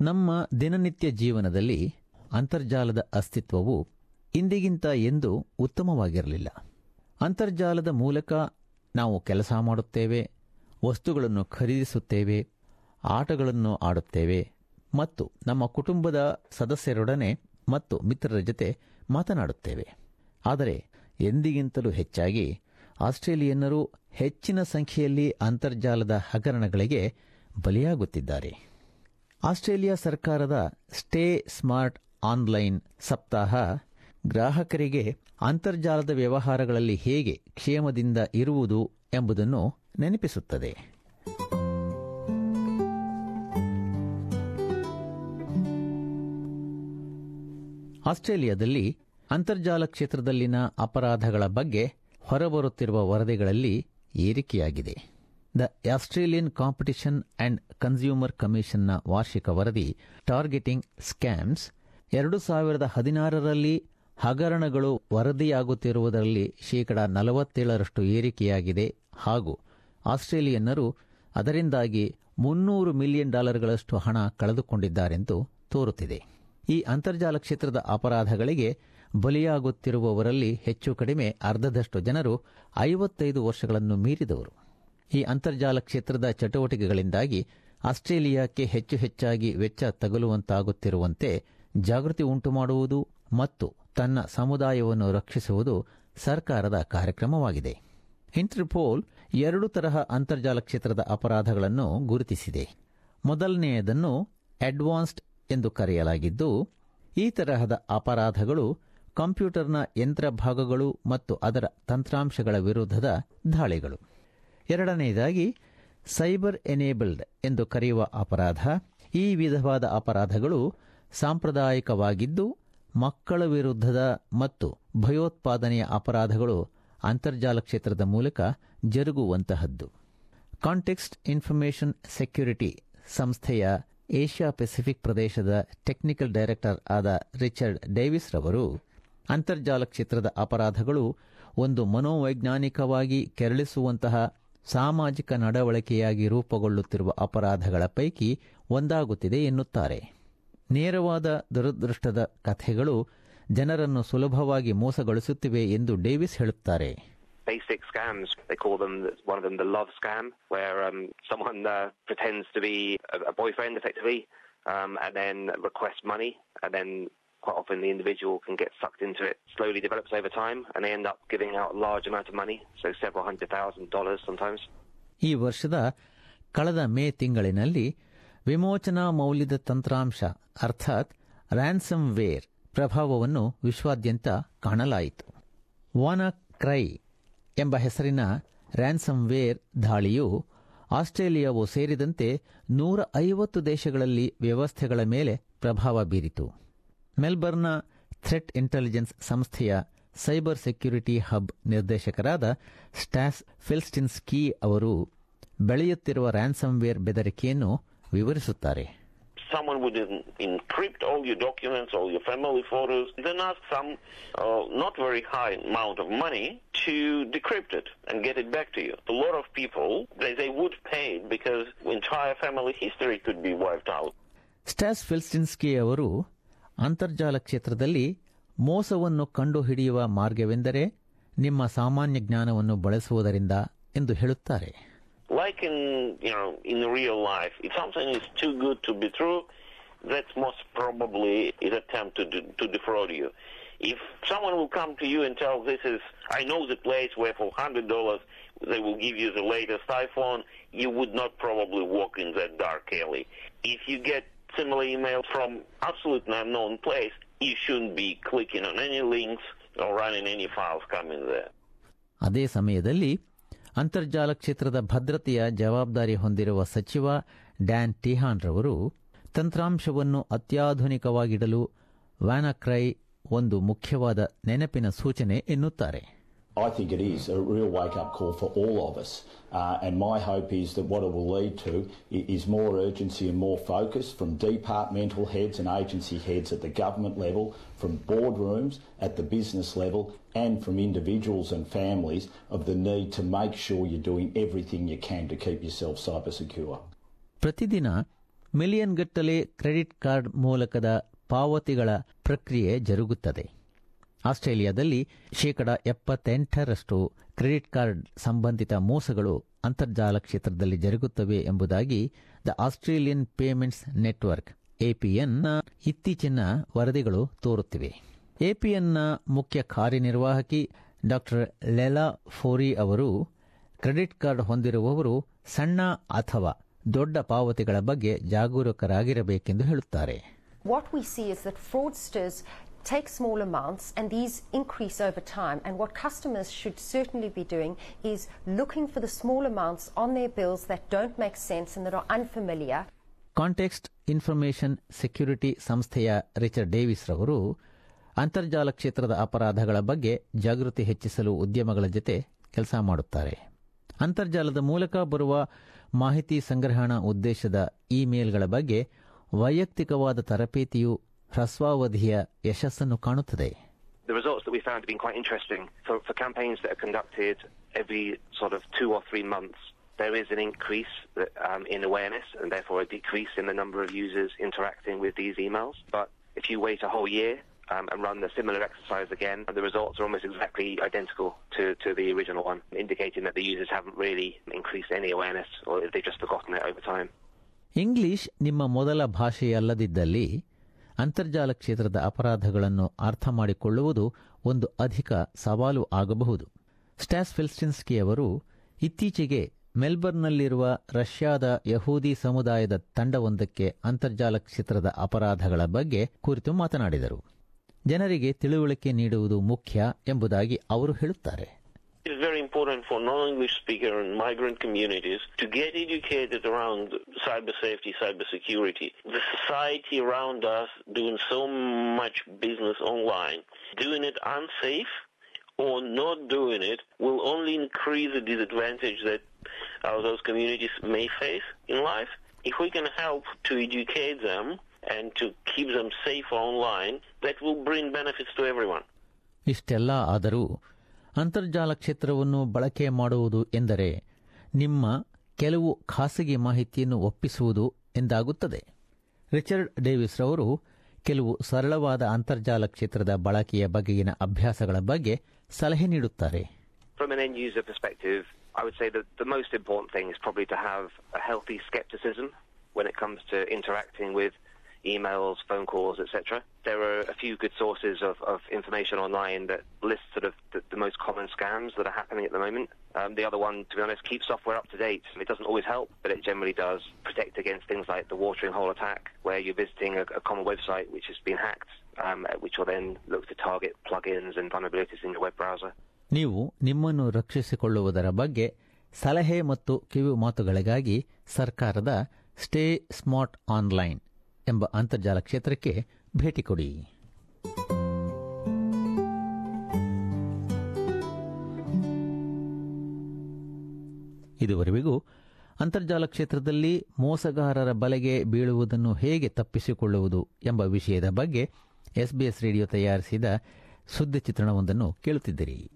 ನಮ್ಮ ದಿನನಿತ್ಯ ಜೀವನದಲ್ಲಿ ಅಂತರ್ಜಾಲದ ಅಸ್ತಿತ್ವವು ಇಂದಿಗಿಂತ ಎಂದು ಉತ್ತಮವಾಗಿರಲಿಲ್ಲ. ಅಂತರ್ಜಾಲದ ಮೂಲಕ ನಾವು ಕೆಲಸ ಮಾಡುತ್ತೇವೆ, ವಸ್ತುಗಳನ್ನು ಖರೀದಿಸುತ್ತೇವೆ, ಆಟಗಳನ್ನು ಆಡುತ್ತೇವೆ ಮತ್ತು ನಮ್ಮ ಕುಟುಂಬದ ಸದಸ್ಯರೊಡನೆ ಮತ್ತು ಮಿತ್ರರ ಜೊತೆ ಮಾತನಾಡುತ್ತೇವೆ. ಆದರೆ ಎಂದಿಗಿಂತಲೂ ಹೆಚ್ಚಾಗಿ ಆಸ್ಟ್ರೇಲಿಯನ್ನರು ಹೆಚ್ಚಿನ ಸಂಖ್ಯೆಯಲ್ಲಿ ಅಂತರ್ಜಾಲದ ಹಗರಣಗಳಿಗೆ ಬಲಿಯಾಗುತ್ತಿದ್ದಾರೆ. ಆಸ್ಟ್ರೇಲಿಯಾ ಸರ್ಕಾರದ ಸ್ಟೇ ಸ್ಮಾರ್ಟ್ ಆನ್ಲೈನ್ ಸಪ್ತಾಹ ಗ್ರಾಹಕರಿಗೆ ಅಂತರ್ಜಾಲದ ವ್ಯವಹಾರಗಳಲ್ಲಿ ಹೇಗೆ ಕ್ಷೇಮದಿಂದ ಇರುವುದು ಎಂಬುದನ್ನು ನೆನಪಿಸುತ್ತದೆ. ಆಸ್ಟ್ರೇಲಿಯಾದಲ್ಲಿ ಅಂತರ್ಜಾಲ ಕ್ಷೇತ್ರದಲ್ಲಿನ ಅಪರಾಧಗಳ ಬಗ್ಗೆ ಹೊರಬರುತ್ತಿರುವ ವರದಿಗಳಲ್ಲಿ ಏರಿಕೆಯಾಗಿದೆ. The Australian competition and consumer ಕಮಿಷನ್ನ ವಾರ್ಷಿಕ ವರದಿ, ಟಾರ್ಗೆಟಿಂಗ್ ಸ್ಕ್ಯಾಮ್ಸ್, ಎರಡು ಸಾವಿರದ ಹದಿನಾರರಲ್ಲಿ ಹಗರಣಗಳು ವರದಿಯಾಗುತ್ತಿರುವುದರಲ್ಲಿ ಶೇಕಡ ನಲವತ್ತೇಳರಷ್ಟು ಏರಿಕೆಯಾಗಿದೆ ಹಾಗೂ ಆಸ್ಟ್ರೇಲಿಯನ್ನರು ಅದರಿಂದಾಗಿ ಮುನ್ನೂರು ಮಿಲಿಯನ್ ಡಾಲರ್ಗಳಷ್ಟು ಹಣ ಕಳೆದುಕೊಂಡಿದ್ದಾರೆಂದು ತೋರುತ್ತಿದೆ. ಈ ಅಂತರ್ಜಾಲ ಕ್ಷೇತ್ರದ ಅಪರಾಧಗಳಿಗೆ ಬಲಿಯಾಗುತ್ತಿರುವವರಲ್ಲಿ ಹೆಚ್ಚು ಕಡಿಮೆ ಅರ್ಧದಷ್ಟು ಜನರು ಐವತ್ತೈದು ವರ್ಷಗಳನ್ನು ಮೀರಿದವರು. ಈ ಅಂತರ್ಜಾಲ ಕ್ಷೇತ್ರದ ಚಟುವಟಿಕೆಗಳಿಂದಾಗಿ ಆಸ್ಟ್ರೇಲಿಯಾಕ್ಕೆ ಹೆಚ್ಚು ಹೆಚ್ಚಾಗಿ ವೆಚ್ಚ ತಗುಲುವಂತಾಗುತ್ತಿರುವಂತೆ ಜಾಗೃತಿ ಉಂಟುಮಾಡುವುದು ಮತ್ತು ತನ್ನ ಸಮುದಾಯವನ್ನು ರಕ್ಷಿಸುವುದು ಸರ್ಕಾರದ ಕಾರ್ಯಕ್ರಮವಾಗಿದೆ. ಇಂಟರ್ಪೋಲ್ ಎರಡು ತರಹ ಅಂತರ್ಜಾಲ ಕ್ಷೇತ್ರದ ಅಪರಾಧಗಳನ್ನು ಗುರುತಿಸಿದೆ. ಮೊದಲನೆಯದನ್ನು ಅಡ್ವಾನ್ಸ್ಡ್ ಎಂದು ಕರೆಯಲಾಗಿದ್ದು, ಈ ತರಹದ ಅಪರಾಧಗಳು ಕಂಪ್ಯೂಟರ್ನ ಯಂತ್ರ ಭಾಗಗಳು ಮತ್ತು ಅದರ ತಂತ್ರಾಂಶಗಳ ವಿರುದ್ಧದ ದಾಳಿಗಳು. ಎರಡನೆಯದಾಗಿ ಸೈಬರ್ ಎನೇಬಲ್ಡ್ ಎಂದು ಕರೆಯುವ ಅಪರಾಧ. ಈ ವಿಧವಾದ ಅಪರಾಧಗಳು ಸಾಂಪ್ರದಾಯಿಕವಾಗಿದ್ದು, ಮಕ್ಕಳ ವಿರುದ್ಧದ ಮತ್ತು ಭಯೋತ್ಪಾದನೆಯ ಅಪರಾಧಗಳು ಅಂತರ್ಜಾಲ ಕ್ಷೇತ್ರದ ಮೂಲಕ ಜರುಗುವಂತಹದ್ದು. ಕಾಂಟೆಕ್ಸ್ಟ್ ಇನ್ಫಾರ್ಮೇಷನ್ ಸೆಕ್ಯೂರಿಟಿ ಸಂಸ್ಥೆಯ ಏಷ್ಯಾ ಪೆಸಿಫಿಕ್ ಪ್ರದೇಶದ ಟೆಕ್ನಿಕಲ್ ಡೈರೆಕ್ಟರ್ ಆದ ರಿಚರ್ಡ್ ಡೇವಿಸ್ ರವರು, ಅಂತರ್ಜಾಲ ಕ್ಷೇತ್ರದ ಅಪರಾಧಗಳು ಒಂದು ಮನೋವೈಜ್ಞಾನಿಕವಾಗಿ ಕೆರಳಿಸುವಂತಹ ಸಾಮಾಜಿಕ ನಡವಳಿಕೆಯಾಗಿ ರೂಪುಗೊಳ್ಳುತ್ತಿರುವ ಅಪರಾಧಗಳ ಪೈಕಿ ಒಂದಾಗುತ್ತಿದೆ ಎನ್ನುತ್ತಾರೆ ನೇರವಾದ ದುರದೃಷ್ಟದ ಕಥೆಗಳು ಜನರನ್ನು ಸುಲಭವಾಗಿ ಮೋಸಗೊಳಿಸುತ್ತಿವೆ ಎಂದು ಡೇವಿಸ್ ಹೇಳುತ್ತಾರೆ basic scams. They call them one of them the love scam, where um, someone uh, pretends to be a, a boyfriend, effectively, um, and then requests money, and then quite often the individual can get sucked into it. Slowly develops over time, and they end up giving out a large amount of money, so several hundred thousand dollars sometimes. ಈ ವರ್ಷದ ಕಳೆದ ಮೇ ತಿಂಗಳಿನಲ್ಲಿ ವಿಮೋಚನಾ ಮೌಲ್ಯದ ತಂತ್ರಾಂಶ ಅರ್ಥಾತ್ ransom wear ಪ್ರಭಾವವನ್ನು ವಿಶ್ವಾದ್ಯಂತ ಕಾಣಲಾಯಿತು ವಾನಾ ಕ್ರೈ ಎಂಬ ಹೆಸರಿನ ರ್ಯಾನ್ಸಮ್ ವೇರ್ ದಾಳಿಯು ಆಸ್ಟ್ರೇಲಿಯಾವು ಸೇರಿದಂತೆ ನೂರ ಐವತ್ತು ದೇಶಗಳಲ್ಲಿ ವ್ಯವಸ್ಥೆಗಳ ಮೇಲೆ ಪ್ರಭಾವ ಬೀರಿತು ಮೆಲ್ಬರ್ನ್ನ ಥ್ರೆಟ್ ಇಂಟೆಲಿಜೆನ್ಸ್ ಸಂಸ್ಥೆಯ ಸೈಬರ್ ಸೆಕ್ಯೂರಿಟಿ ಹಬ್ ನಿರ್ದೇಶಕರಾದ ಸ್ಟಾಸ್ ಫಿಲ್ಸ್ಟಿನ್ಸ್ಕಿ ಅವರು ಬೆಳೆಯುತ್ತಿರುವ ರ್ಯಾನ್ಸಮ್ವೇರ್ ಬೆದರಿಕೆಯನ್ನು ವಿವರಿಸುತ್ತಾರೆ someone would encrypt all your documents, all your family photos, then ask some uh, not very high amount of money to decrypt it and get it back to you. A lot of people, they, they would pay because entire family history could be wiped out. ಸ್ಟಾಸ್ ಫಿಲ್ಸ್ಟಿನ್ಸ್ಕಿ ಅವರು ಅಂತರ್ಜಾಲ ಕ್ಷೇತ್ರದಲ್ಲಿ ಮೋಸವನ್ನು ಕಂಡುಹಿಡಿಯುವ ಮಾರ್ಗವೆಂದರೆ ನಿಮ್ಮ ಸಾಮಾನ್ಯ ಜ್ಞಾನವನ್ನು ಬಳಸುವುದರಿಂದ ಎಂದು ಹೇಳುತ್ತಾರೆ Like in, you know, in real life, if something is too good to be true, most probably attempt to, to defraud you. If someone will come to you and tell this is, I know the place where for hundred dollars they will give you the latest iPhone, you would not probably walk in that dark alley. If you get similar email from absolutely unknown place, you shouldn't be clicking on any links or running any files coming there. ಅದೇ ಸಮಯದಲ್ಲಿ ಅಂತರ್ಜಾಲ ಕ್ಷೇತ್ರದ ಭದ್ರತೆಯ ಜವಾಬ್ದಾರಿ ಹೊಂದಿರುವ ಸಚಿವ Dan ಟಿಹಾನ್ ರವರು ತಂತ್ರಾಂಶವನ್ನು ಅತ್ಯಾಧುನಿಕವಾಗಿಡಲು ವ್ಯಾನಕ್ರೈ ಒಂದು ಮುಖ್ಯವಾದ ನೆನಪಿನ ಸೂಚನೆ ಎನ್ನುತ್ತಾರೆ I think it is a real wake up call for all of us. Uh, and my hope is that what it will lead to i- is more urgency and more focus from departmental heads and agency heads at the government level, from boardrooms at the business level, and from individuals and families of the need to make sure you're doing everything you can to keep yourself cyber secure. ಪ್ರತಿದಿನ million ಗಟ್ಟಲೆ credit card ಮೂಲಕದ ಪಾವತಿಗಳ ಪ್ರಕ್ರಿಯೆ ಜರುಗುತ್ತದೆ ಆಸ್ಟ್ರೇಲಿಯಾದಲ್ಲಿ ಶೇಕಡ ಎಪ್ಪತ್ತೆಂಟರಷ್ಟು credit card ಸಂಬಂಧಿತ ಮೋಸಗಳು ಅಂತರ್ಜಾಲ ಕ್ಷೇತ್ರದಲ್ಲಿ ಜರುಗುತ್ತವೆ ಎಂಬುದಾಗಿ the Australian payments network APN ಇತ್ತೀಚಿನ ವರದಿಗಳು ತೋರುತ್ತಿವೆ. ಎಪಿಎನ್ನ ಮುಖ್ಯ ಕಾರ್ಯನಿರ್ವಾಹಕಿ ಡಾ ಲೆಲಾ ಫೋರಿ ಅವರು ಕ್ರೆಡಿಟ್ ಕಾರ್ಡ್ ಹೊಂದಿರುವವರು ಸಣ್ಣ ಅಥವಾ ದೊಡ್ಡ ಪಾವತಿಗಳ ಬಗ್ಗೆ ಜಾಗರೂಕರಾಗಿರಬೇಕೆಂದು ಹೇಳುತ್ತಾರೆ. What we see is that fraudsters take small amounts and these increase over time. And what customers should certainly be doing is looking for the small amounts on their bills that don't make sense and that are unfamiliar. Context information security ಸಂಸ್ಥೆಯ Richard Davis ರವರು ಅಂತರ್ಜಾಲ ಕ್ಷೇತ್ರದ ಅಪರಾಧಗಳ ಬಗ್ಗೆ ಜಾಗೃತಿ ಹೆಚ್ಚಿಸಲು ಉದ್ಯಮಗಳ ಜೊತೆ ಕೆಲಸ ಮಾಡುತ್ತಾರೆ ಅಂತರ್ಜಾಲದ ಮೂಲಕ ಬರುವ ಮಾಹಿತಿ ಸಂಗ್ರಹಣಾ ಉದ್ದೇಶದ ಇಮೇಲ್ಗಳ ಬಗ್ಗೆ ವೈಯಕ್ತಿಕವಾದ ತರಬೇತಿಯು ಹ್ರಸ್ವಾವಧಿಯ ಯಶಸ್ಸನ್ನು ಕಾಣುತ್ತದೆ The results that we found have been quite interesting. For, for campaigns that are conducted every sort of two or three months, there is an increase that, um, in awareness and therefore a decrease in the number of users interacting with these emails. But if you wait a whole year um, and run the similar exercise again, the results are almost exactly identical to, to the original one, indicating that the users haven't really increased any awareness or they've just forgotten it over time. English ನಿಮ್ಮ ಮೊದಲ ಭಾಷೆಯಲ್ಲದಿದ್ದಲ್ಲಿ ಅಂತರ್ಜಾಲ ಕ್ಷೇತ್ರದ ಅಪರಾಧಗಳನ್ನು ಅರ್ಥ ಮಾಡಿಕೊಳ್ಳುವುದು ಒಂದು ಅಧಿಕ ಸವಾಲು ಆಗಬಹುದು. ಸ್ಟಾಸ್ ಫಿಲ್ಸ್ಟಿನ್ಸ್ಕಿ ಅವರು ಇತ್ತೀಚೆಗೆ ಮೆಲ್ಬರ್ನ್ನಲ್ಲಿರುವ ರಷ್ಯಾದ ಯಹೂದಿ ಸಮುದಾಯದ ತಂಡವೊಂದಕ್ಕೆ ಅಂತರ್ಜಾಲ ಕ್ಷೇತ್ರದ ಅಪರಾಧಗಳ ಬಗ್ಗೆ ಕುರಿತು ಮಾತನಾಡಿದರು. ಜನರಿಗೆ ತಿಳುವಳಿಕೆ ನೀಡುವುದು ಮುಖ್ಯ ಎಂಬುದಾಗಿ ಅವರು ಹೇಳುತ್ತಾರೆ. It's very important for non-English speaker and migrant communities to get educated around cyber safety, cyber security. The society around us doing so much business online, doing it unsafe or not doing it will only increase the disadvantage that uh, those communities may face in life. If we can help to educate them and to keep them safe online, that will bring benefits to everyone. ಇಷ್ಟೆಲ್ಲ ಆದರೂ ಅಂತರ್ಜಾಲ ಕ್ಷೇತ್ರವನ್ನು ಬಳಕೆ ಮಾಡುವುದು ಎಂದರೆ ನಿಮ್ಮ ಕೆಲವು ಖಾಸಗಿ ಮಾಹಿತಿಯನ್ನು ಒಪ್ಪಿಸುವುದು ಎಂದಾಗುತ್ತದೆ ರಿಚರ್ಡ್ ಡೇವಿಸ್ ರವರು ಕೆಲವು ಸರಳವಾದ ಅಂತರ್ಜಾಲ ಕ್ಷೇತ್ರದ ಬಳಕೆಯ ಬಗೆಗಿನ ಅಭ್ಯಾಸಗಳ ಬಗ್ಗೆ ಸಲಹೆ ನೀಡುತ್ತಾರೆ I would say that the most important thing is probably to have a healthy skepticism when it comes to interacting with emails, phone calls, etc. There are a few good sources of, of information online that list sort of the, the most common scams that are happening at the moment. Um, the other one, to be honest, keeps software up to date. It doesn't always help, but it generally does protect against things like the watering hole attack, where you're visiting a, a common website which has been hacked, um, which will then look to target plugins and vulnerabilities in your web browser. ನೀವು ನಿಮ್ಮನ್ನು ರಕ್ಷಿಸಿಕೊಳ್ಳುವುದರ ಬಗ್ಗೆ ಸಲಹೆ ಮತ್ತು ಕಿವಿ ಮಾತುಗಳಿಗಾಗಿ ಸರ್ಕಾರದ stay smart online ಎಂಬ ಅಂತರ್ಜಾಲ ಕ್ಷೇತ್ರಕ್ಕೆ ಭೇಟಿ ಕೊಡಿ. ಇದುವರೆಗೂ ಅಂತರ್ಜಾಲ ಕ್ಷೇತ್ರದಲ್ಲಿ ಮೋಸಗಾರರ ಬಲೆಗೆ ಬೀಳುವುದನ್ನು ಹೇಗೆ ತಪ್ಪಿಸಿಕೊಳ್ಳುವುದು ಎಂಬ ವಿಷಯದ ಬಗ್ಗೆ ಎಸ್ಬಿಎಸ್ ರೇಡಿಯೋ ತಯಾರಿಸಿದ ಸುದ್ದಿ ಚಿತ್ರಣವೊಂದನ್ನು ಕೇಳುತ್ತಿದ್ದಿರಿ.